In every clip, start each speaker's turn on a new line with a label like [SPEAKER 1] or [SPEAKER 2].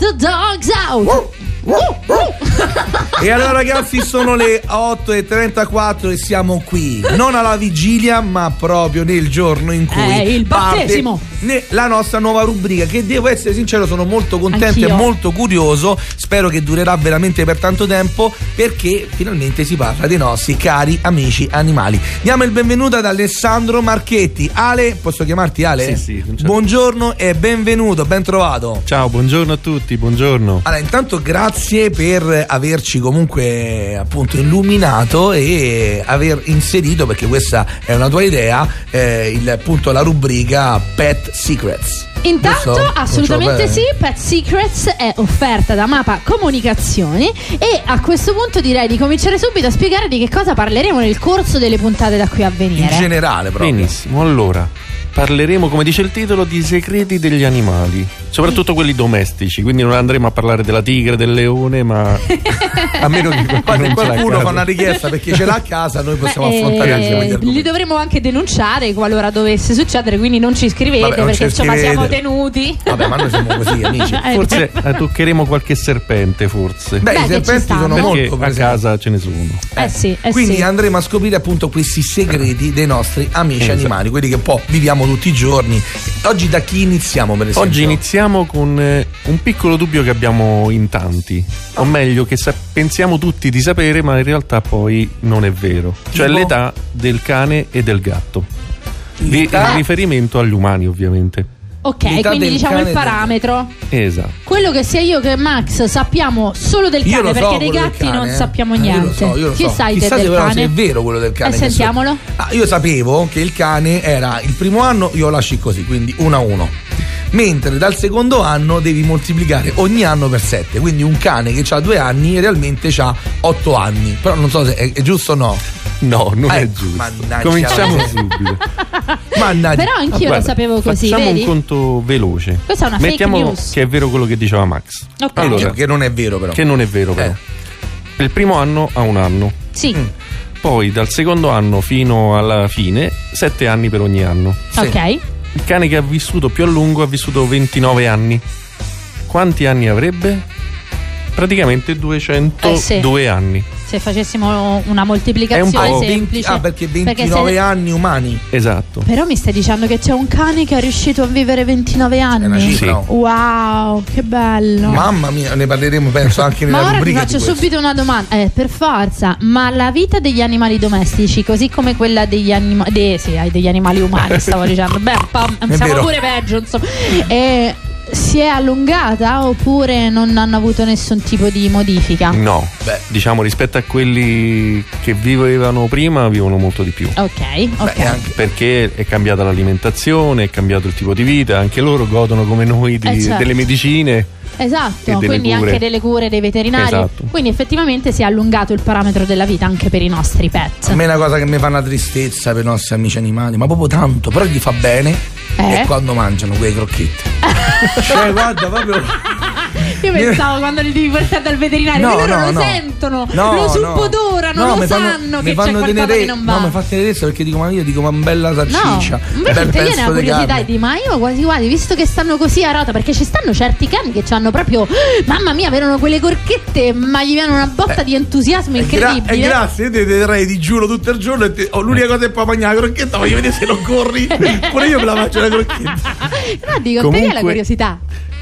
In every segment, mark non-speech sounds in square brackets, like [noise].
[SPEAKER 1] the dogs out.
[SPEAKER 2] E allora ragazzi sono le 8.34 e siamo qui, non alla vigilia ma proprio nel giorno in cui
[SPEAKER 1] È il battesimo.
[SPEAKER 2] la nostra nuova rubrica che devo essere sincero sono molto contento
[SPEAKER 1] Anch'io.
[SPEAKER 2] e molto curioso, spero che durerà veramente per tanto tempo perché finalmente si parla dei nostri cari amici animali. Diamo il benvenuto ad Alessandro Marchetti. Ale, posso chiamarti Ale?
[SPEAKER 3] Sì, sì, certo.
[SPEAKER 2] Buongiorno e benvenuto, ben trovato.
[SPEAKER 3] Ciao, buongiorno a tutti, buongiorno.
[SPEAKER 2] Allora, intanto grazie per averci comunque appunto illuminato e aver inserito, perché questa è una tua idea, eh, il, appunto la rubrica Pet Secrets.
[SPEAKER 1] Intanto,
[SPEAKER 2] Giusto?
[SPEAKER 1] assolutamente sì? Pet Secrets è offerta da Mapa Comunicazioni e a questo punto direi di cominciare subito a spiegare di che cosa parleremo nel corso delle puntate da qui a
[SPEAKER 2] In
[SPEAKER 1] venire.
[SPEAKER 2] generale proprio.
[SPEAKER 3] Benissimo, allora parleremo, come dice il titolo, di segreti degli animali, soprattutto quelli domestici, quindi non andremo a parlare della tigre, del leone, ma [laughs] a meno che qualcuno,
[SPEAKER 2] Poi
[SPEAKER 3] non a
[SPEAKER 2] qualcuno fa una richiesta perché ce l'ha a casa, noi possiamo
[SPEAKER 1] Beh,
[SPEAKER 2] affrontare
[SPEAKER 1] eh,
[SPEAKER 2] anche quegli
[SPEAKER 1] li dovremo anche denunciare qualora dovesse succedere, quindi non ci scrivete
[SPEAKER 2] Vabbè,
[SPEAKER 1] perché
[SPEAKER 2] ci
[SPEAKER 1] insomma siamo tenuti.
[SPEAKER 2] Vabbè, ma noi siamo così, [laughs] amici.
[SPEAKER 1] Eh,
[SPEAKER 3] Forse eh, toccheremo qualche serpente, forse.
[SPEAKER 2] Beh,
[SPEAKER 1] Beh,
[SPEAKER 2] i serpenti sono
[SPEAKER 3] perché
[SPEAKER 2] molto
[SPEAKER 3] a
[SPEAKER 2] presenti.
[SPEAKER 3] casa ce ne sono.
[SPEAKER 1] Eh sì, eh
[SPEAKER 2] Quindi
[SPEAKER 1] sì.
[SPEAKER 2] andremo a scoprire appunto questi segreti dei nostri amici
[SPEAKER 3] Esatto.
[SPEAKER 2] animali, quelli che un po' viviamo tutti i giorni. Oggi da chi iniziamo per esempio?
[SPEAKER 3] Oggi iniziamo con eh, un piccolo dubbio che abbiamo in tanti, o meglio che sa- pensiamo tutti di sapere, ma in realtà poi non è vero. Cioè
[SPEAKER 2] Tipo?
[SPEAKER 3] l'età del cane e del gatto.
[SPEAKER 2] L'età?
[SPEAKER 3] in riferimento agli umani, ovviamente.
[SPEAKER 1] Ok,
[SPEAKER 2] l'età
[SPEAKER 1] quindi
[SPEAKER 2] del
[SPEAKER 1] diciamo
[SPEAKER 2] cane
[SPEAKER 1] il
[SPEAKER 2] del-
[SPEAKER 1] parametro.
[SPEAKER 3] Esatto.
[SPEAKER 1] Quello che sia io che Max sappiamo solo del
[SPEAKER 2] Io
[SPEAKER 1] cane,
[SPEAKER 2] lo so
[SPEAKER 1] perché dei
[SPEAKER 2] quello del
[SPEAKER 1] gatti
[SPEAKER 2] cane,
[SPEAKER 1] non
[SPEAKER 2] eh.
[SPEAKER 1] sappiamo
[SPEAKER 2] Eh, io
[SPEAKER 1] niente.
[SPEAKER 2] lo so, io lo
[SPEAKER 1] Chi
[SPEAKER 2] so.
[SPEAKER 1] sai te
[SPEAKER 2] Chissà
[SPEAKER 1] del
[SPEAKER 2] se
[SPEAKER 1] cane?
[SPEAKER 2] se è vero quello del cane.
[SPEAKER 1] Eh,
[SPEAKER 2] che so-
[SPEAKER 1] sentiamolo.
[SPEAKER 2] Ah, io sapevo che il cane era il primo anno, io lo lasci così, quindi 1 a 1. Mentre dal secondo anno devi moltiplicare ogni anno per 7. Quindi un cane che ha due anni realmente ha 8 anni. Però non so se è, è giusto o no.
[SPEAKER 3] No, non
[SPEAKER 2] Eh,
[SPEAKER 3] è giusto.
[SPEAKER 2] mannaggia.
[SPEAKER 3] Cominciamo [laughs] subito.
[SPEAKER 2] Mannaggia.
[SPEAKER 1] Però anch'io lo
[SPEAKER 3] Guarda,
[SPEAKER 1] sapevo così,
[SPEAKER 3] Facciamo
[SPEAKER 1] vedi?
[SPEAKER 3] un conto veloce.
[SPEAKER 1] Questa è una fake
[SPEAKER 3] Mettiamo
[SPEAKER 1] news.
[SPEAKER 3] che è vero quello che diceva Max.
[SPEAKER 1] Ok.
[SPEAKER 3] Allora,
[SPEAKER 2] che non è vero però.
[SPEAKER 3] che non è vero però.
[SPEAKER 2] Eh.
[SPEAKER 3] Il primo anno ha un anno.
[SPEAKER 1] Sì,
[SPEAKER 2] Mm.
[SPEAKER 3] Poi dal secondo anno fino alla fine, sette anni per ogni anno.
[SPEAKER 2] Sì.
[SPEAKER 1] ok.
[SPEAKER 3] Il cane che ha vissuto più a lungo ha vissuto 29 anni. Quanti anni avrebbe? Praticamente 202
[SPEAKER 1] Eh sì.
[SPEAKER 3] anni.
[SPEAKER 1] Se facessimo una
[SPEAKER 3] È un
[SPEAKER 1] moltiplicazione
[SPEAKER 3] po'.
[SPEAKER 2] Ah, 20
[SPEAKER 1] semplice.
[SPEAKER 2] ah, perché 29
[SPEAKER 1] se-
[SPEAKER 2] anni umani.
[SPEAKER 3] Esatto.
[SPEAKER 1] Però mi stai dicendo che c'è un cane che è riuscito a vivere 29
[SPEAKER 2] È una
[SPEAKER 1] anni.
[SPEAKER 2] cifra. oh.
[SPEAKER 1] Wow, che bello.
[SPEAKER 2] Mamma mia, ne parleremo penso anche nella
[SPEAKER 1] Ma ora ti
[SPEAKER 2] rubrica.
[SPEAKER 1] faccio subito una domanda, eh, per forza, ma la vita degli animali domestici, così come quella degli, anima- de- sì, degli animali umani, stavo dicendo, beh,
[SPEAKER 2] È
[SPEAKER 1] siamo
[SPEAKER 2] vero.
[SPEAKER 1] pure peggio, insomma, Eh, si è allungata oppure non hanno avuto nessun tipo di modifica?
[SPEAKER 3] No,
[SPEAKER 2] Beh.
[SPEAKER 3] diciamo rispetto a quelli che vivevano prima, vivono molto di più.
[SPEAKER 1] Ok, ok.
[SPEAKER 2] Beh, anche-
[SPEAKER 3] Perché è cambiata l'alimentazione, è cambiato il tipo di vita, anche loro godono come noi di-
[SPEAKER 1] Eh, certo.
[SPEAKER 3] delle medicine.
[SPEAKER 1] Esatto, quindi
[SPEAKER 3] cure.
[SPEAKER 1] anche delle cure dei veterinari.
[SPEAKER 3] Esatto.
[SPEAKER 1] Quindi effettivamente si è allungato il parametro della vita anche per i nostri
[SPEAKER 2] A
[SPEAKER 1] pet.
[SPEAKER 2] me è una cosa che mi fa una tristezza per i nostri amici animali, ma proprio tanto, però gli fa bene.
[SPEAKER 1] Eh?
[SPEAKER 2] È quando mangiano quei crocchetti. [laughs] cioè, guarda, proprio.
[SPEAKER 1] Io pensavo quando li devi portare dal veterinario,
[SPEAKER 2] No,
[SPEAKER 1] che loro
[SPEAKER 2] no,
[SPEAKER 1] lo
[SPEAKER 2] no.
[SPEAKER 1] sentono,
[SPEAKER 2] No,
[SPEAKER 1] lo
[SPEAKER 2] no.
[SPEAKER 1] suppodorano,
[SPEAKER 2] No,
[SPEAKER 1] lo
[SPEAKER 2] mi fanno-
[SPEAKER 1] sanno
[SPEAKER 2] mi
[SPEAKER 1] che c'è
[SPEAKER 2] fanno
[SPEAKER 1] qualcosa
[SPEAKER 2] tenere-
[SPEAKER 1] che non va.
[SPEAKER 2] No, mi fa tenerezza perché dico, ma io dico, ma bella
[SPEAKER 1] No,
[SPEAKER 2] salsiccia.
[SPEAKER 1] invece
[SPEAKER 2] bel
[SPEAKER 1] te viene la curiosità di ma io quasi quasi, visto che stanno così a rota, perché ci stanno certi cani che hanno proprio, mamma mia, avevano quelle corchette, ma gli viene una botta
[SPEAKER 2] Eh,
[SPEAKER 1] di entusiasmo
[SPEAKER 2] E gra-
[SPEAKER 1] incredibile.
[SPEAKER 2] e grazie, io ti terrei di giuro tutto il giorno e te- oh, l'unica cosa è poi mangiare la crocchetta, voglio vedere se non corri. [laughs] Pure io me la faccio la crocchetta.
[SPEAKER 1] no, dico,
[SPEAKER 3] Comunque-
[SPEAKER 1] te la curiosità.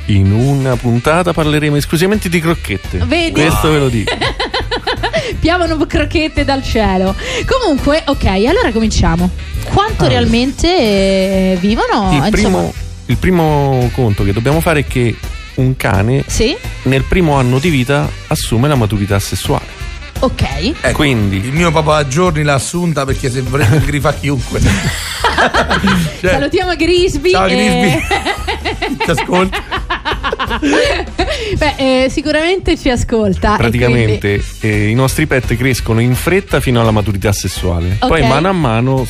[SPEAKER 3] In una puntata parleremo esclusivamente di crocchette.
[SPEAKER 1] Vedi?
[SPEAKER 3] Questo ve lo dico. [laughs]
[SPEAKER 1] Piavano crocchette dal cielo. Comunque, ok, allora cominciamo. Quanto
[SPEAKER 3] Allora.
[SPEAKER 1] realmente eh, vivono?
[SPEAKER 3] Il primo, il primo conto che dobbiamo fare è che un cane
[SPEAKER 1] Sì,
[SPEAKER 3] nel primo anno di vita assume la maturità sessuale.
[SPEAKER 1] ok.
[SPEAKER 2] Ecco,
[SPEAKER 3] Quindi-
[SPEAKER 2] il mio papà a giorni l'ha assunta perché se vorrebbe [laughs] grifa chiunque. [laughs] Cioè,
[SPEAKER 1] Salutiamo Grisby.
[SPEAKER 2] Ciao
[SPEAKER 1] e-
[SPEAKER 2] Grisby. Ti ascolti? [laughs]
[SPEAKER 1] Beh, eh, sicuramente ci ascolta.
[SPEAKER 3] Praticamente
[SPEAKER 1] quindi-
[SPEAKER 3] eh, i nostri pet crescono in fretta fino alla maturità sessuale.
[SPEAKER 1] Ok.
[SPEAKER 3] Poi mano a mano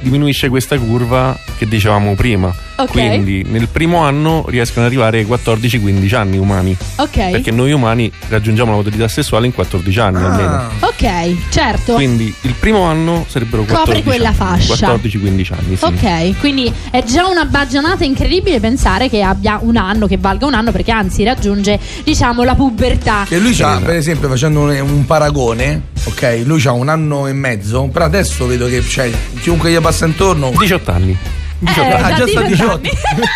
[SPEAKER 3] diminuisce questa curva che dicevamo prima.
[SPEAKER 1] Ok.
[SPEAKER 3] Quindi nel primo anno riescono ad arrivare ai 14-15 anni umani.
[SPEAKER 1] Ok.
[SPEAKER 3] Perché noi umani raggiungiamo la maturità sessuale in 14 anni almeno.
[SPEAKER 2] Ah,
[SPEAKER 1] Ok, certo.
[SPEAKER 3] Quindi il primo anno sarebbero 14
[SPEAKER 1] Copre quella
[SPEAKER 3] anni,
[SPEAKER 1] fascia.
[SPEAKER 3] 14-15 anni, sì.
[SPEAKER 1] Ok, quindi è già una baggianata incredibile pensare che abbia un anno, che valga un anno, perché anzi raggiunge, diciamo, la pubertà.
[SPEAKER 2] Che lui c'ha,
[SPEAKER 3] Esatto.
[SPEAKER 2] per esempio, facendo un, un paragone, ok, lui c'ha un anno e mezzo, però adesso vedo che c'è chiunque gli passa intorno.
[SPEAKER 3] 18 anni. 18
[SPEAKER 1] Eh,
[SPEAKER 3] anni.
[SPEAKER 2] Ah, già sta
[SPEAKER 1] 18
[SPEAKER 2] 18.
[SPEAKER 1] anni. [laughs]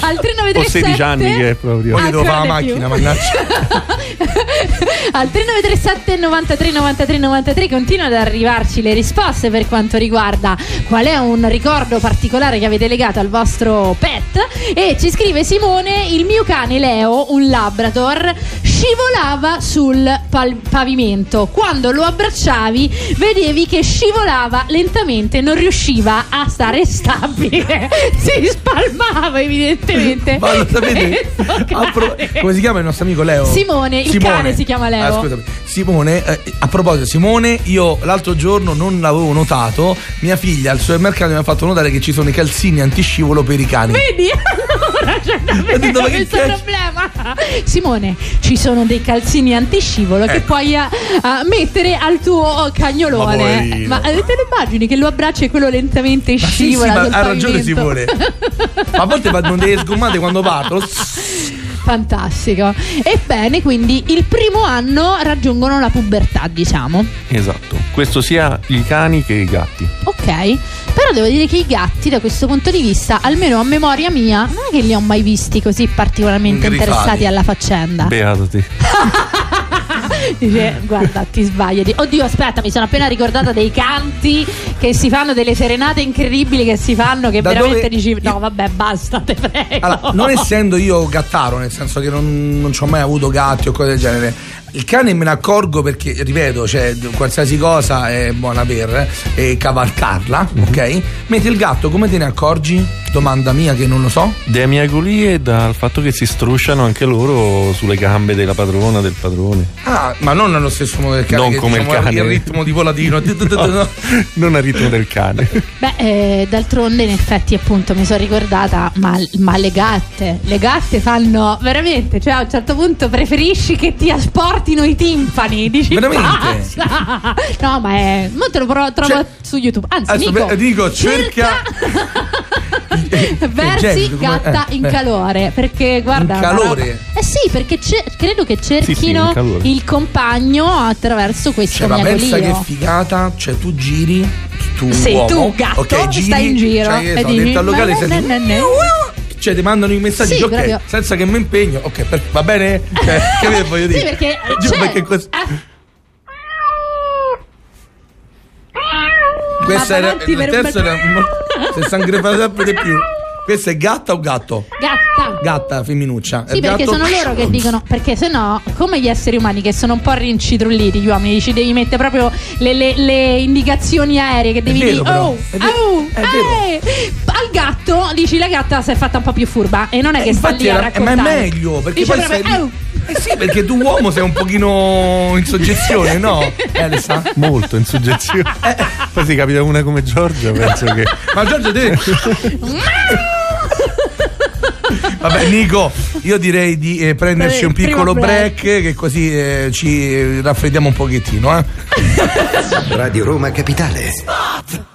[SPEAKER 1] Al 3937
[SPEAKER 3] O 16 anni che è proprio.
[SPEAKER 2] Poi devo fare la macchina, mannaggia. [laughs]
[SPEAKER 1] Al 3937 93 93 93 continuano ad arrivarci le risposte per quanto riguarda qual è un ricordo particolare che avete legato al vostro pet e ci scrive Simone il mio cane Leo, un labrador, scivolava sul pal- pavimento. Quando lo abbracciavi vedevi che scivolava lentamente, non riusciva a stare stabile. [laughs] si spalmava evidentemente.
[SPEAKER 2] Ma lo sapete? [laughs] Pro- come si chiama il nostro amico Leo?
[SPEAKER 1] Simone, il cane si chiama Leo.
[SPEAKER 2] Ah. Simone, eh, a proposito, Simone, io l'altro giorno non l'avevo notato. Mia figlia al supermercato mi ha fatto notare che ci sono i calzini antiscivolo per i cani.
[SPEAKER 1] Vedi? [laughs] C'è
[SPEAKER 2] Ho detto,
[SPEAKER 1] davvero
[SPEAKER 2] ma
[SPEAKER 1] questo
[SPEAKER 2] cazzo?
[SPEAKER 1] problema. Simone, ci sono dei calzini antiscivolo che
[SPEAKER 2] Ecco.
[SPEAKER 1] puoi eh, eh, mettere al tuo cagnolone.
[SPEAKER 2] Ma poverino.
[SPEAKER 1] Ma eh, te lo immagini che lo abbracci e quello lentamente
[SPEAKER 2] Ma sì, sì,
[SPEAKER 1] scivola
[SPEAKER 2] ma
[SPEAKER 1] sul
[SPEAKER 2] ha ragione? Simone. Ma a volte vanno delle sgommate quando partono.
[SPEAKER 1] Fantastico. Ebbene, quindi il primo anno raggiungono la pubertà, diciamo.
[SPEAKER 3] Esatto. Questo sia i cani che i gatti.
[SPEAKER 1] Ok, però devo dire che i gatti da questo punto di vista, almeno a memoria mia, non è che li ho mai visti così particolarmente
[SPEAKER 2] Ingrifati.
[SPEAKER 1] interessati alla faccenda.
[SPEAKER 3] Beato te. [laughs]
[SPEAKER 1] Dice, guarda, ti sbagli. Di- Oddio, aspetta, mi sono appena ricordata dei canti che si fanno, delle serenate incredibili che si fanno, che
[SPEAKER 2] Da
[SPEAKER 1] veramente
[SPEAKER 2] dove-
[SPEAKER 1] dici, no, vabbè, basta, te prego.
[SPEAKER 2] Allora, non essendo io gattaro, nel senso che non, non ci ho mai avuto gatti o cose del genere, il cane me ne accorgo perché, ripeto, cioè, qualsiasi cosa è buona per eh, cavalcarla,
[SPEAKER 3] Mhm.
[SPEAKER 2] ok? Mentre il gatto, come te ne accorgi? Domanda mia che non lo so.
[SPEAKER 3] Dai miagoli e dal fatto che si strusciano anche loro sulle gambe della padrona, del padrone.
[SPEAKER 2] Ah, ma non nello stesso modo del cane.
[SPEAKER 3] Non
[SPEAKER 2] che,
[SPEAKER 3] come il
[SPEAKER 2] diciamo,
[SPEAKER 3] cane.
[SPEAKER 2] Il ritmo di volatino. [laughs]
[SPEAKER 3] No, non a ritmo del cane.
[SPEAKER 1] Beh, eh, d'altronde, in effetti, appunto, mi sono ricordata, ma, ma le gatte, le gatte fanno veramente, cioè a un certo punto preferisci che ti asportino i timpani, dici
[SPEAKER 2] Veramente?
[SPEAKER 1] basta. [laughs] No, ma è, mo te lo provo, trovo
[SPEAKER 2] Cioè,
[SPEAKER 1] su YouTube. Anzi,
[SPEAKER 2] adesso,
[SPEAKER 1] Nico,
[SPEAKER 2] beh, Nico, cerca- [laughs] [laughs]
[SPEAKER 1] versi
[SPEAKER 2] come-
[SPEAKER 1] gatta
[SPEAKER 2] eh,
[SPEAKER 1] in
[SPEAKER 2] eh.
[SPEAKER 1] calore perché guarda
[SPEAKER 2] In
[SPEAKER 1] una
[SPEAKER 2] calore?
[SPEAKER 1] roba- eh sì perché ce- credo che cerchino
[SPEAKER 3] in calore.
[SPEAKER 1] il compagno attraverso questo
[SPEAKER 2] Cioè, ma pensa
[SPEAKER 1] miagolio
[SPEAKER 2] che figata, cioè tu giri, tu
[SPEAKER 1] sei
[SPEAKER 2] uomo,
[SPEAKER 1] tu gatto
[SPEAKER 2] ok, giri,
[SPEAKER 1] stai in giro
[SPEAKER 2] cioè, io
[SPEAKER 1] e dici,
[SPEAKER 2] dentro al locale
[SPEAKER 1] "Ma
[SPEAKER 2] sei
[SPEAKER 1] ne-
[SPEAKER 2] tu,
[SPEAKER 1] ne- ne".
[SPEAKER 2] cioè ti mandano i messaggi
[SPEAKER 1] Sì,
[SPEAKER 2] ok
[SPEAKER 1] proprio.
[SPEAKER 2] senza che mi impegno ok per- va bene [laughs] cioè, che voglio dire
[SPEAKER 1] Sì, perché
[SPEAKER 2] Giù,
[SPEAKER 1] c'è-
[SPEAKER 2] perché cos-
[SPEAKER 1] eh,
[SPEAKER 2] questo
[SPEAKER 1] Ma
[SPEAKER 2] era il terzo era si [laughs] sangreva sempre di più questo è gatta o gatto?
[SPEAKER 1] gatta
[SPEAKER 2] gatta femminuccia
[SPEAKER 1] sì
[SPEAKER 2] È
[SPEAKER 1] perché
[SPEAKER 2] gatto?
[SPEAKER 1] sono loro che [laughs] dicono perché se no come gli esseri umani che sono un po' rincitrulliti gli uomini ci devi mettere proprio le, le- le indicazioni aeree che devi
[SPEAKER 2] vero,
[SPEAKER 1] dire
[SPEAKER 2] però.
[SPEAKER 1] oh,
[SPEAKER 2] È vero,
[SPEAKER 1] oh,
[SPEAKER 2] è vero.
[SPEAKER 1] eh". al gatto dici la gatta si è fatta un po' più furba e non è
[SPEAKER 2] Eh,
[SPEAKER 1] che sta
[SPEAKER 2] infatti
[SPEAKER 1] lì a
[SPEAKER 2] era- eh, ma
[SPEAKER 1] raccontare
[SPEAKER 2] è meglio perché
[SPEAKER 1] Dice
[SPEAKER 2] poi
[SPEAKER 1] proprio,
[SPEAKER 2] lì-
[SPEAKER 1] "Oh".
[SPEAKER 2] Eh sì perché tu uomo sei un pochino in soggezione no? Eh, Elsa?
[SPEAKER 3] Molto in suggezione. Poi si capita una come Giorgia, penso che.
[SPEAKER 2] Ma Giorgio deve. Vabbè, Nico, io direi di eh, prenderci un piccolo
[SPEAKER 1] break.
[SPEAKER 2] break, che così eh, ci raffreddiamo un pochettino. Eh.
[SPEAKER 4] Radio Roma Capitale.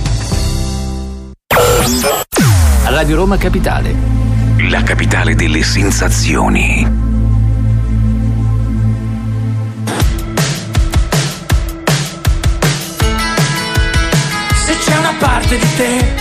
[SPEAKER 5] Radio Roma Capitale.
[SPEAKER 4] La capitale delle sensazioni.
[SPEAKER 6] Se c'è una parte di te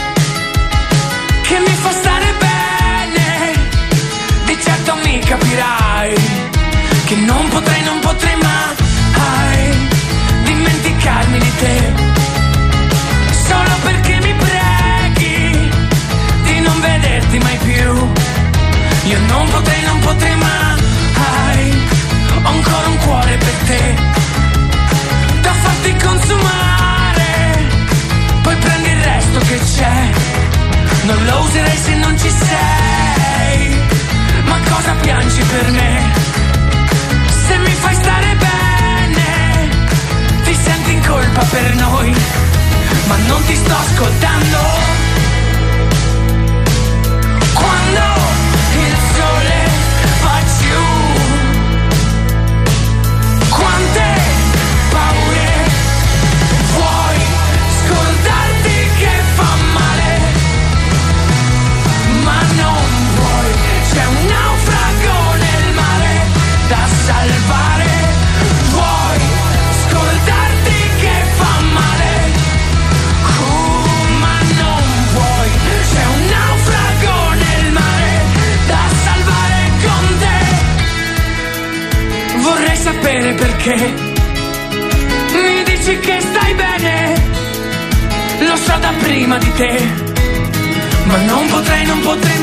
[SPEAKER 6] te. Ma non potrei, non potrei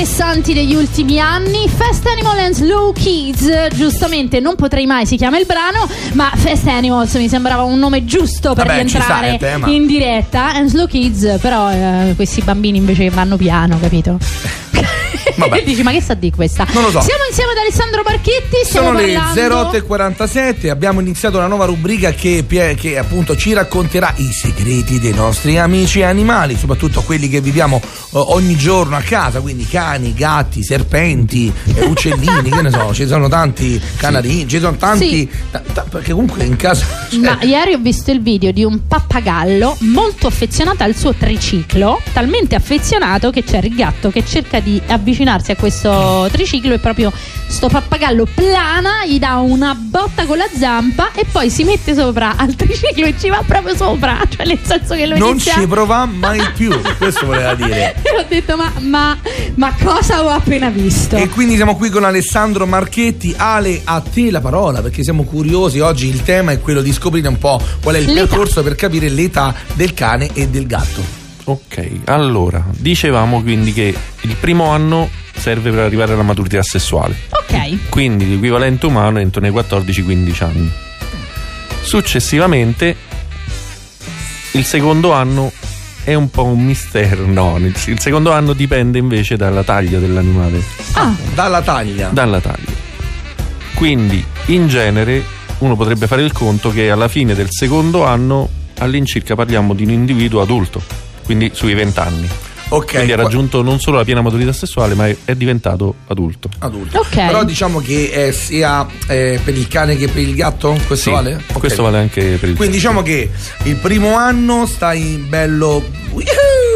[SPEAKER 1] interessanti degli ultimi anni, Fast Animal and Slow Kids. Giustamente non potrei mai si chiama il brano, ma Fast Animals mi sembrava un nome giusto per
[SPEAKER 2] Vabbè,
[SPEAKER 1] rientrare in diretta. And Slow Kids, però eh, questi bambini invece vanno piano, capito? [laughs]
[SPEAKER 2] Vabbè.
[SPEAKER 1] Dici, ma che sa di questa?
[SPEAKER 2] Non lo so.
[SPEAKER 1] Siamo insieme ad Alessandro Barchetti.
[SPEAKER 2] Sono le
[SPEAKER 1] parlando...
[SPEAKER 2] 08.47, abbiamo iniziato una nuova rubrica che, che appunto ci racconterà i segreti dei nostri amici animali, soprattutto quelli che viviamo eh, ogni giorno a casa, quindi cani, gatti, serpenti, eh, uccellini, che ne so, ci sono tanti canarini, ci sono tanti...
[SPEAKER 1] Sì.
[SPEAKER 2] ta- ta- perché comunque in casa... cioè,
[SPEAKER 1] Ma ieri ho visto il video di un pappagallo molto affezionato al suo triciclo, talmente affezionato che c'è il gatto che cerca di avvicinarsi a questo triciclo e proprio sto pappagallo plana, gli dà una botta con la zampa e poi si mette sopra al [laughs] triciclo e ci va proprio sopra, cioè nel senso che lo
[SPEAKER 2] non
[SPEAKER 1] inizia...
[SPEAKER 2] ci prova mai più, [laughs] questo voleva dire. [laughs]
[SPEAKER 1] E ho detto ma, ma, ma cosa ho appena visto?
[SPEAKER 2] E quindi siamo qui con Alessandro Marchetti. Ale, a te la parola perché siamo curiosi. Oggi il tema è quello di scoprire un po' qual è il
[SPEAKER 1] L'età.
[SPEAKER 2] percorso per capire l'età del cane e del gatto.
[SPEAKER 3] Ok, allora, dicevamo quindi che il primo anno serve per arrivare alla maturità sessuale,
[SPEAKER 1] Ok,
[SPEAKER 3] quindi l'equivalente umano è intorno ai 14-15 anni. Successivamente, il secondo anno è un po' un mistero, no, il il secondo anno dipende invece dalla taglia dell'animale,
[SPEAKER 1] ah,
[SPEAKER 2] Dalla taglia.
[SPEAKER 3] dalla taglia. Quindi, in genere, uno potrebbe fare il conto che alla fine del secondo anno all'incirca parliamo di un individuo adulto, quindi sui 20 anni.
[SPEAKER 2] Ok.
[SPEAKER 3] Quindi ha
[SPEAKER 2] qua-
[SPEAKER 3] raggiunto non solo la piena maturità sessuale, ma è, è diventato adulto.
[SPEAKER 2] Adulto.
[SPEAKER 1] Ok.
[SPEAKER 2] Però diciamo che è sia eh, per il cane che per il gatto? Questo
[SPEAKER 3] Sì,
[SPEAKER 2] vale? Ok.
[SPEAKER 3] Questo vale anche per il
[SPEAKER 2] Quindi diciamo che il primo anno stai bello. "Woohoo, Everybody dance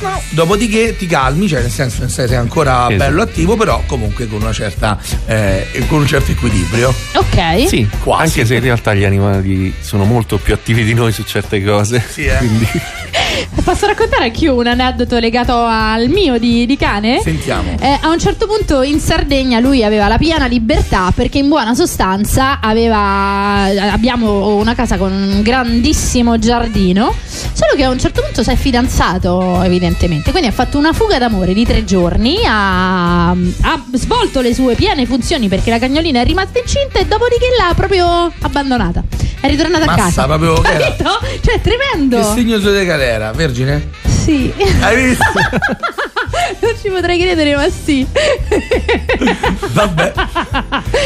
[SPEAKER 2] now. Dopodiché ti calmi, cioè nel senso sei, sei ancora
[SPEAKER 3] Esatto.
[SPEAKER 2] bello attivo, però comunque con una certa eh, con un certo equilibrio.
[SPEAKER 1] ok.
[SPEAKER 3] Sì,
[SPEAKER 2] Quasi.
[SPEAKER 3] anche se in realtà gli animali sono molto più attivi di noi su certe cose.
[SPEAKER 2] Sì, eh.
[SPEAKER 3] Quindi [laughs]
[SPEAKER 1] Posso raccontare anch'io un aneddoto legato al mio di, di cane?
[SPEAKER 2] Sentiamo.
[SPEAKER 1] Eh, a un certo punto in Sardegna lui aveva la piena libertà perché in buona sostanza aveva, abbiamo una casa con un grandissimo giardino, solo che a un certo punto si è fidanzato evidentemente, quindi ha fatto una fuga d'amore di tre giorni, ha, ha svolto le sue piene funzioni perché la cagnolina è rimasta incinta e dopodiché l'ha proprio abbandonata. È ritornata a
[SPEAKER 2] Massa,
[SPEAKER 1] casa.
[SPEAKER 2] proprio [laughs] che era?
[SPEAKER 1] Capito? Cioè, tremendo.
[SPEAKER 2] Che segno zodiacale era? Vergine?
[SPEAKER 1] Sì.
[SPEAKER 2] Hai visto? [laughs]
[SPEAKER 1] non ci potrei credere, ma sì. [laughs]
[SPEAKER 2] Vabbè.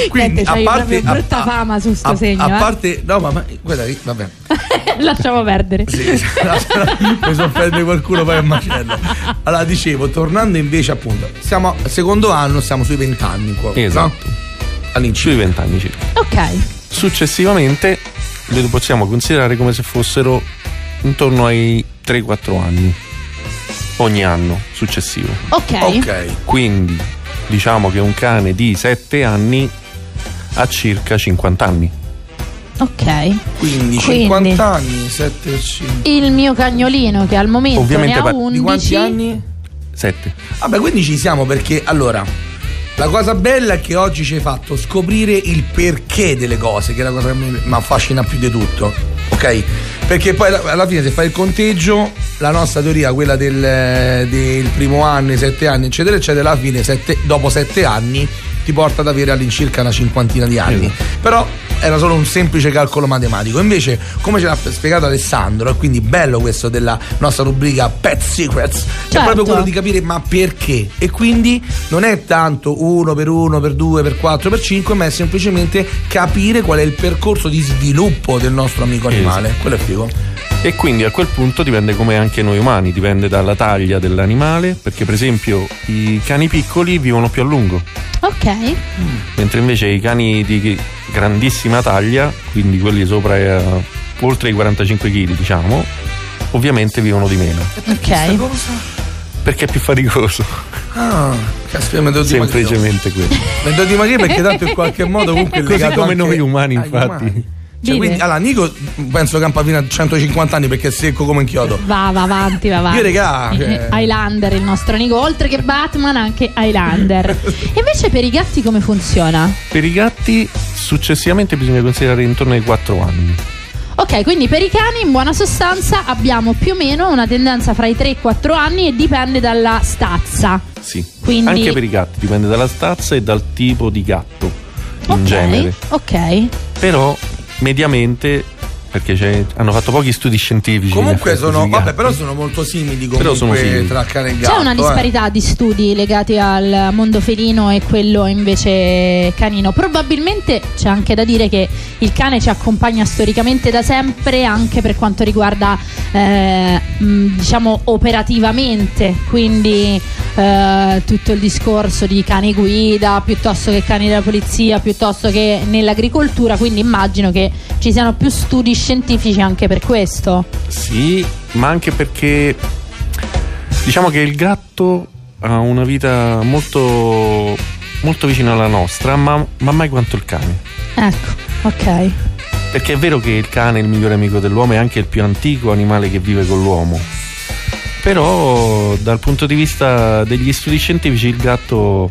[SPEAKER 2] Quindi,
[SPEAKER 1] Niente, c'hai proprio brutta
[SPEAKER 2] a-
[SPEAKER 1] fama su sto
[SPEAKER 2] a,
[SPEAKER 1] segno,
[SPEAKER 2] A
[SPEAKER 1] eh.
[SPEAKER 2] parte, no, ma, ma guarda, vabbè.
[SPEAKER 1] Lasciamo perdere.
[SPEAKER 2] Sì, mi so prendere qualcuno poi a macello. Allora, dicevo, tornando invece, appunto, siamo al secondo anno, siamo sui 20 anni qua.
[SPEAKER 3] Esatto.
[SPEAKER 2] no? All'incirca.
[SPEAKER 3] sui 20 anni circa.
[SPEAKER 1] Ok.
[SPEAKER 3] Successivamente le possiamo considerare come se fossero intorno ai 3-4 anni ogni anno successivo.
[SPEAKER 1] Ok.
[SPEAKER 2] Ok.
[SPEAKER 3] Quindi diciamo che un cane di 7 anni ha circa 50 anni.
[SPEAKER 1] Ok.
[SPEAKER 2] Quindi,
[SPEAKER 1] Quindi.
[SPEAKER 2] 50 anni, 7 per 5.
[SPEAKER 1] Il mio cagnolino che al momento
[SPEAKER 3] Ovviamente
[SPEAKER 1] ne ha
[SPEAKER 3] par-
[SPEAKER 1] 11.
[SPEAKER 2] Di quanti anni?
[SPEAKER 3] 7.
[SPEAKER 2] Vabbè, quindi ci siamo perché allora. La cosa bella è che oggi ci hai fatto scoprire il perché delle cose, che è la cosa che mi affascina più di tutto. Ok? Perché poi alla- alla fine se fai il conteggio, la nostra teoria, quella del, del primo anno, i sette anni, eccetera, eccetera, alla fine sette- dopo sette anni ti porta ad avere all'incirca una cinquantina di anni. Però era solo un semplice calcolo matematico. Invece, come ce l'ha spiegato Alessandro, e quindi bello questo della nostra rubrica Pet Secrets, è
[SPEAKER 1] Certo.
[SPEAKER 2] proprio quello di capire ma perché. E quindi non è tanto uno per uno, per due, per quattro, per cinque, ma è semplicemente capire qual è il percorso di sviluppo del nostro amico animale. Quello è figo.
[SPEAKER 3] E quindi a quel punto dipende come anche noi umani, dipende dalla taglia dell'animale, perché per esempio i cani piccoli vivono più a lungo,
[SPEAKER 1] Ok.
[SPEAKER 3] mentre invece i cani di grandissima taglia, quindi quelli sopra eh, oltre i 45 kg diciamo, ovviamente vivono di meno,
[SPEAKER 1] Ok.
[SPEAKER 3] perché è più faticoso,
[SPEAKER 2] Ah, caspita, mi devo
[SPEAKER 3] semplicemente quello.
[SPEAKER 2] Mi devo dimagrire perché tanto in qualche modo comunque è
[SPEAKER 3] Così
[SPEAKER 2] legato
[SPEAKER 3] come
[SPEAKER 2] anche
[SPEAKER 3] noi umani, infatti.
[SPEAKER 2] umani. Cioè, quindi, allora, Nico penso campa fino a 150 anni perché è secco come un chiodo.
[SPEAKER 1] Va, va avanti, va avanti.
[SPEAKER 2] Io, regà,
[SPEAKER 1] Eh,
[SPEAKER 2] cioè-
[SPEAKER 1] Highlander, il nostro amico, oltre che Batman, anche Highlander. [laughs] E invece per i gatti come funziona?
[SPEAKER 3] Per i gatti successivamente bisogna considerare intorno ai 4 anni.
[SPEAKER 1] Ok, quindi per i cani in buona sostanza abbiamo più o meno una tendenza fra i 3 e i 4 anni e dipende dalla stazza.
[SPEAKER 3] Sì.
[SPEAKER 1] Quindi-
[SPEAKER 3] Anche per i gatti, dipende dalla stazza e dal tipo di gatto in
[SPEAKER 1] ok,
[SPEAKER 3] genere.
[SPEAKER 1] ok.
[SPEAKER 3] Però mediamente, perché c'è- hanno fatto pochi studi scientifici.
[SPEAKER 2] Comunque sono, vabbè, però sono molto simili
[SPEAKER 3] Però sono
[SPEAKER 2] comunque
[SPEAKER 3] simili.
[SPEAKER 2] tra cane e gatto.
[SPEAKER 1] C'è una
[SPEAKER 2] eh.
[SPEAKER 1] disparità di studi legati al mondo felino e quello invece canino. Probabilmente c'è anche da dire che il cane ci accompagna storicamente da sempre, anche per quanto riguarda, eh, mh, diciamo, operativamente. Quindi eh, tutto il discorso di cani guida piuttosto che cani della polizia, piuttosto che nell'agricoltura. Quindi immagino che ci siano più studi scientifici anche per questo.
[SPEAKER 3] Sì, ma anche perché diciamo che il gatto ha una vita molto, molto vicina alla nostra, ma, ma mai quanto il cane.
[SPEAKER 1] Ecco, ok.
[SPEAKER 3] Perché è vero che il cane è il migliore amico dell'uomo, è anche il più antico animale che vive con l'uomo. Però dal punto di vista degli studi scientifici il gatto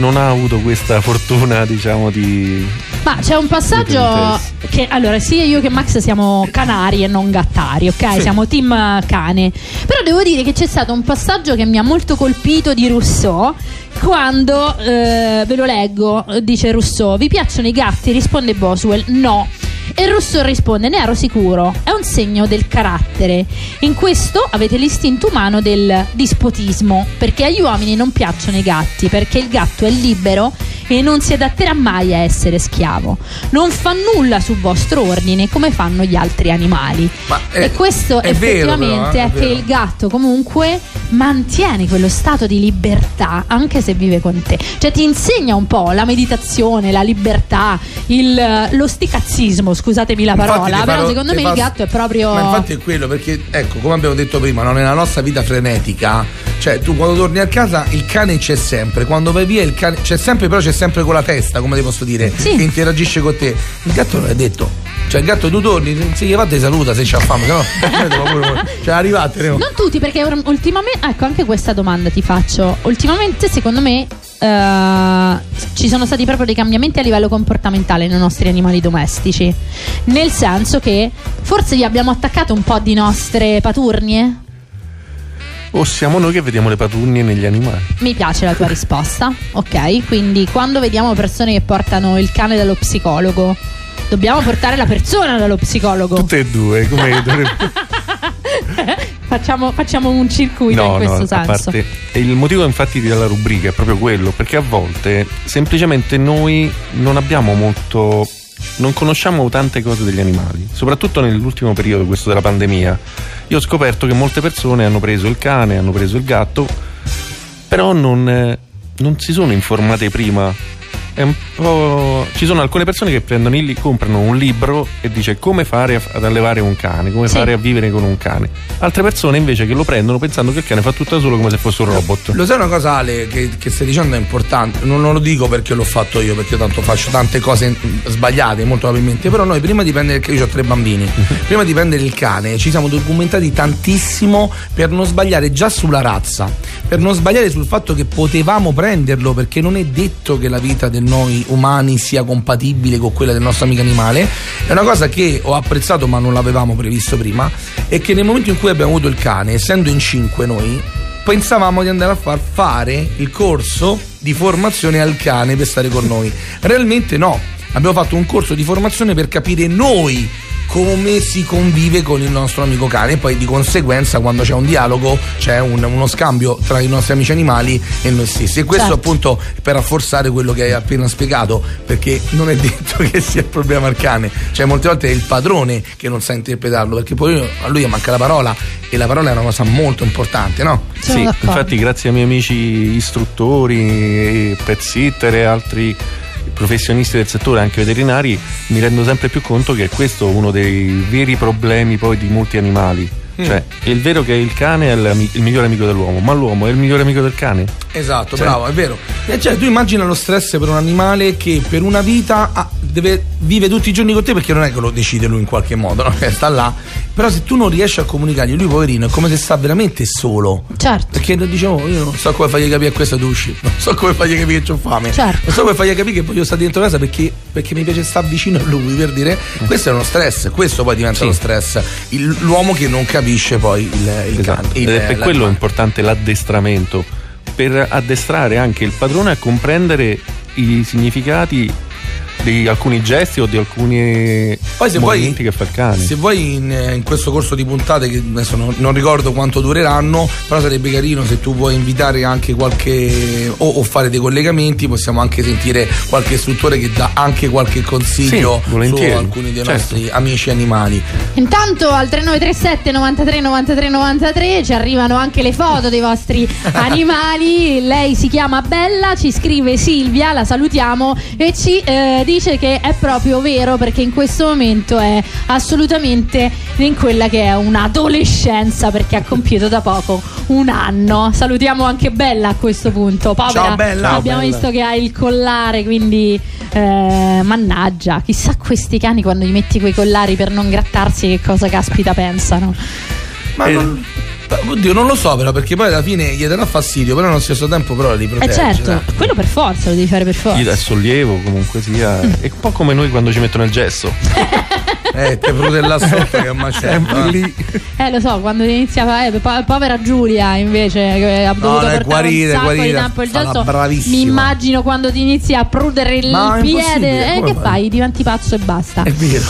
[SPEAKER 3] non ha avuto questa fortuna, diciamo, di...
[SPEAKER 1] Ma c'è un passaggio che allora sia io che Max siamo canari e non gattari, ok?
[SPEAKER 2] Sì.
[SPEAKER 1] Siamo team cane. Però devo dire che c'è stato un passaggio che mi ha molto colpito di Rousseau quando eh, ve lo leggo, dice Rousseau, vi piacciono i gatti? Risponde Boswell, no. E Rousseau risponde: Ne ero sicuro, è un segno del carattere. In questo avete l'istinto umano del dispotismo, perché agli uomini non piacciono i gatti, perché il gatto è libero e non si adatterà mai a essere schiavo. Non fa nulla sul vostro ordine come fanno gli altri animali.
[SPEAKER 2] Ma è-
[SPEAKER 1] e questo
[SPEAKER 2] è vero,
[SPEAKER 1] effettivamente
[SPEAKER 2] però, eh, è
[SPEAKER 1] è, che il gatto comunque mantiene quello stato di libertà anche se vive con te. Cioè ti insegna un po' la meditazione, la libertà, il, lo sticazzismo, scusatemi la
[SPEAKER 2] Infatti
[SPEAKER 1] parola,
[SPEAKER 2] ti
[SPEAKER 1] però
[SPEAKER 2] farò-
[SPEAKER 1] secondo me il gatto è proprio...
[SPEAKER 2] Ma infatti è quello, perché ecco, come abbiamo detto prima, no, nella nostra vita frenetica, cioè tu quando torni a casa il cane c'è sempre, quando vai via il cane c'è sempre, però c'è sempre con la testa, come ti posso dire,
[SPEAKER 1] Sì.
[SPEAKER 2] che interagisce con te. Il gatto non è detto. Cioè il gatto tu torni, se gli va ti saluta se c'ha fame, se no, [laughs] cioè arrivate, no?
[SPEAKER 1] Non tutti, perché ultimamente, ecco anche questa domanda ti faccio. Ultimamente, secondo me, eh, ci sono stati proprio dei cambiamenti a livello comportamentale nei nostri animali domestici. Nel senso che forse gli abbiamo attaccato un po' di nostre paturnie.
[SPEAKER 3] O siamo noi che vediamo le paturnie negli animali.
[SPEAKER 1] Mi piace la tua risposta, ok? Quindi quando vediamo persone che portano il cane dallo psicologo, dobbiamo portare la persona dallo psicologo.
[SPEAKER 3] Tutte e due, come [laughs] dovrebbe... [laughs]
[SPEAKER 1] Facciamo, facciamo un circuito in questo
[SPEAKER 3] a
[SPEAKER 1] senso.
[SPEAKER 3] parte. E il motivo infatti della rubrica è proprio quello, perché a volte semplicemente noi non abbiamo molto non conosciamo tante cose degli animali, soprattutto nell'ultimo periodo questo della pandemia. Io ho scoperto che molte persone hanno preso il cane, hanno preso il gatto, però non, eh, non si sono informate prima è un po'. Ci sono alcune persone che prendono il, li- comprano un libro e dice come fare ad allevare un cane, come
[SPEAKER 1] Sì.
[SPEAKER 3] fare a vivere con un cane. Altre persone invece che lo prendono pensando che il cane fa tutto da solo come se fosse un robot.
[SPEAKER 2] Lo sai una cosa Ale che, che stai dicendo è importante, non, non lo dico perché l'ho fatto io, perché io tanto faccio tante cose mm, sbagliate molto probabilmente, però noi prima di prendere il cane, io ho tre bambini, [laughs] prima di prendere il cane ci siamo documentati tantissimo per non sbagliare già sulla razza, per non sbagliare sul fatto che potevamo prenderlo perché non è detto che la vita di noi umani sia compatibile con quella del nostro amico animale, è una cosa che ho apprezzato ma non l'avevamo previsto prima, è che nel momento in cui abbiamo avuto il cane, essendo in cinque noi, pensavamo di andare a far fare il corso di formazione al cane per stare con noi. Realmente no, abbiamo fatto un corso di formazione per capire noi come si convive con il nostro amico cane e poi di conseguenza quando c'è un dialogo c'è un- uno scambio tra i nostri amici animali e noi stessi e questo
[SPEAKER 1] Certo.
[SPEAKER 2] appunto per rafforzare quello che hai appena spiegato perché non è [laughs] detto che sia il problema il cane cioè molte volte è il padrone che non sa interpretarlo perché poi a lui manca la parola e la parola è una cosa molto importante no?
[SPEAKER 1] Sono
[SPEAKER 3] sì,
[SPEAKER 1] d'accordo.
[SPEAKER 3] infatti grazie ai miei amici istruttori, pet sitter e altri professionisti del settore, anche veterinari, mi rendo sempre più conto che questo è uno dei veri problemi poi di molti animali.
[SPEAKER 2] Mm.
[SPEAKER 3] Cioè, è il vero che il cane è il migliore amico dell'uomo, ma l'uomo è il migliore amico del cane?
[SPEAKER 2] Esatto,
[SPEAKER 3] Cioè-
[SPEAKER 2] bravo, è vero. E cioè, tu immagina lo stress per un animale che per una vita ha- deve, vive tutti i giorni con te perché non è che lo decide lui in qualche modo, no? Eh, [laughs] sta là. Però se tu non riesci a comunicargli, lui poverino è come se sta veramente solo.
[SPEAKER 1] Certo.
[SPEAKER 2] Perché dicevo, io non so come fargli capire a questo tu usci, non so come fargli capire che ho fame,
[SPEAKER 1] Certo.
[SPEAKER 2] non so come fargli capire che voglio stare dentro casa perché, perché mi piace stare vicino a lui, per dire, questo è uno stress, questo poi diventa
[SPEAKER 3] Sì.
[SPEAKER 2] lo stress, Il- l'uomo che non capisce poi il, il
[SPEAKER 3] Esatto.
[SPEAKER 2] cane.
[SPEAKER 3] Ed
[SPEAKER 2] il-
[SPEAKER 3] è per quello è importante l'addestramento, per addestrare anche il padrone a comprendere i significati di alcuni gesti o di alcuni
[SPEAKER 2] Poi se vuoi,
[SPEAKER 3] movimenti che fa il cane.
[SPEAKER 2] se vuoi in, eh, in questo corso di puntate, che adesso non, non ricordo quanto dureranno, però sarebbe carino se tu vuoi invitare anche qualche o, o fare dei collegamenti, possiamo anche sentire qualche istruttore che dà anche qualche consiglio
[SPEAKER 3] Sì,
[SPEAKER 2] su alcuni dei
[SPEAKER 3] certo.
[SPEAKER 2] nostri amici animali.
[SPEAKER 1] Intanto al 3937 93 93 93 ci arrivano anche le foto dei vostri [laughs] animali. Lei si chiama Bella, ci scrive Silvia, la salutiamo e ci eh, dice che è proprio vero perché in questo momento è assolutamente in quella che è un'adolescenza perché ha compiuto da poco un anno. Salutiamo anche Bella a questo punto. Povera,
[SPEAKER 2] Ciao, Bella.
[SPEAKER 1] Abbiamo
[SPEAKER 2] Bella.
[SPEAKER 1] visto che ha il collare, quindi eh, mannaggia, chissà questi cani quando gli metti quei collari per non grattarsi che cosa caspita pensano.
[SPEAKER 2] Ma
[SPEAKER 3] Eh.
[SPEAKER 2] non, oddio, non lo so però, perché poi alla fine gli darà fastidio, però allo stesso tempo però li
[SPEAKER 1] Eh
[SPEAKER 2] protegge.
[SPEAKER 1] certo,
[SPEAKER 2] dai.
[SPEAKER 1] quello per forza lo devi fare per
[SPEAKER 3] Gli dà
[SPEAKER 1] forza.
[SPEAKER 3] sollievo comunque sia. È un po' come noi quando ci mettono il gesso. [laughs]
[SPEAKER 2] Eh, te prude là sotto che è un [laughs] macello. eh.
[SPEAKER 3] lì.
[SPEAKER 1] Eh lo so, quando inizia eh, po- povera Giulia invece che ha dovuto
[SPEAKER 2] no, è
[SPEAKER 1] portare
[SPEAKER 2] guarita,
[SPEAKER 1] un sacco di tempo il
[SPEAKER 2] bravissima.
[SPEAKER 1] Mi immagino quando ti inizi a prudere il
[SPEAKER 2] Ma
[SPEAKER 1] piede. E
[SPEAKER 2] come
[SPEAKER 1] che
[SPEAKER 2] fai?
[SPEAKER 1] fai? Diventi pazzo e basta.
[SPEAKER 2] È vero.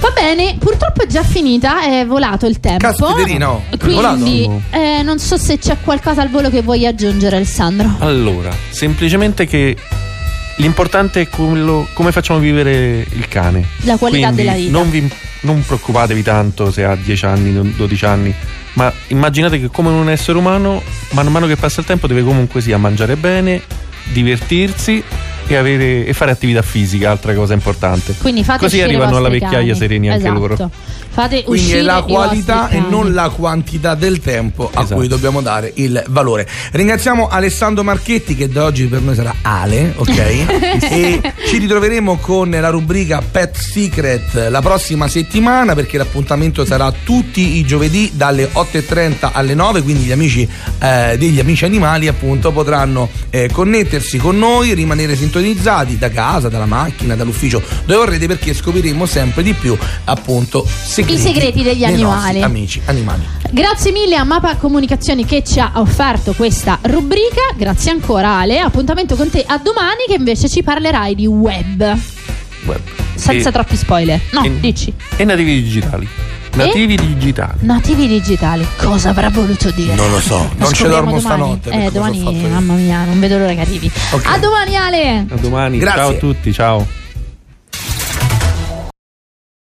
[SPEAKER 1] Va bene, purtroppo è già finita, è volato il tempo.
[SPEAKER 2] Caspiterina, oh, è
[SPEAKER 1] Quindi eh, non so se c'è qualcosa al volo che vuoi aggiungere, Alessandro.
[SPEAKER 3] Allora, semplicemente che l'importante è quello- come facciamo vivere il cane.
[SPEAKER 1] La qualità
[SPEAKER 3] Quindi
[SPEAKER 1] della vita.
[SPEAKER 3] Non, vi, non preoccupatevi tanto se ha 10 anni, 12 anni, ma immaginate che come un essere umano, man mano che passa il tempo, deve comunque sia mangiare bene, divertirsi e, avere- e fare attività fisica, altra cosa importante.
[SPEAKER 1] Quindi fate
[SPEAKER 3] Così arrivano alla vecchiaia
[SPEAKER 1] cani.
[SPEAKER 3] sereni anche
[SPEAKER 1] Esatto.
[SPEAKER 3] loro.
[SPEAKER 1] Fate
[SPEAKER 2] Quindi
[SPEAKER 1] uscire
[SPEAKER 2] è la qualità e
[SPEAKER 1] cani.
[SPEAKER 2] non la quantità del tempo a
[SPEAKER 3] Esatto.
[SPEAKER 2] cui dobbiamo dare il valore. Ringraziamo Alessandro Marchetti che da oggi per noi sarà Ale, ok? [laughs] e ci ritroveremo con la rubrica Pet Secret la prossima settimana perché l'appuntamento sarà tutti i giovedì dalle 8.30 alle 9, quindi gli amici eh, degli amici animali appunto potranno eh, connettersi con noi, rimanere sintonizzati da casa, dalla macchina, dall'ufficio, dove vorrete perché scopriremo sempre di più appunto
[SPEAKER 1] I segreti degli animali.
[SPEAKER 2] amici animali.
[SPEAKER 1] Grazie mille a Mapa Comunicazioni che ci ha offerto questa rubrica. Grazie ancora Ale. Appuntamento con te a domani che invece ci parlerai di web.
[SPEAKER 3] Web.
[SPEAKER 1] Senza
[SPEAKER 3] E-
[SPEAKER 1] troppi spoiler. No,
[SPEAKER 3] e-
[SPEAKER 1] dici.
[SPEAKER 3] E nativi digitali. Nativi digitali.
[SPEAKER 1] Nativi digitali. Cosa avrà voluto dire?
[SPEAKER 2] Non lo so,
[SPEAKER 1] Lo
[SPEAKER 2] non ci
[SPEAKER 1] scopriremo
[SPEAKER 2] dormo
[SPEAKER 1] domani.
[SPEAKER 2] stanotte.
[SPEAKER 1] Eh, domani, mamma mia, non vedo l'ora che arrivi.
[SPEAKER 2] Ok.
[SPEAKER 1] A domani Ale.
[SPEAKER 3] A domani.
[SPEAKER 2] Grazie.
[SPEAKER 3] Ciao a tutti, ciao.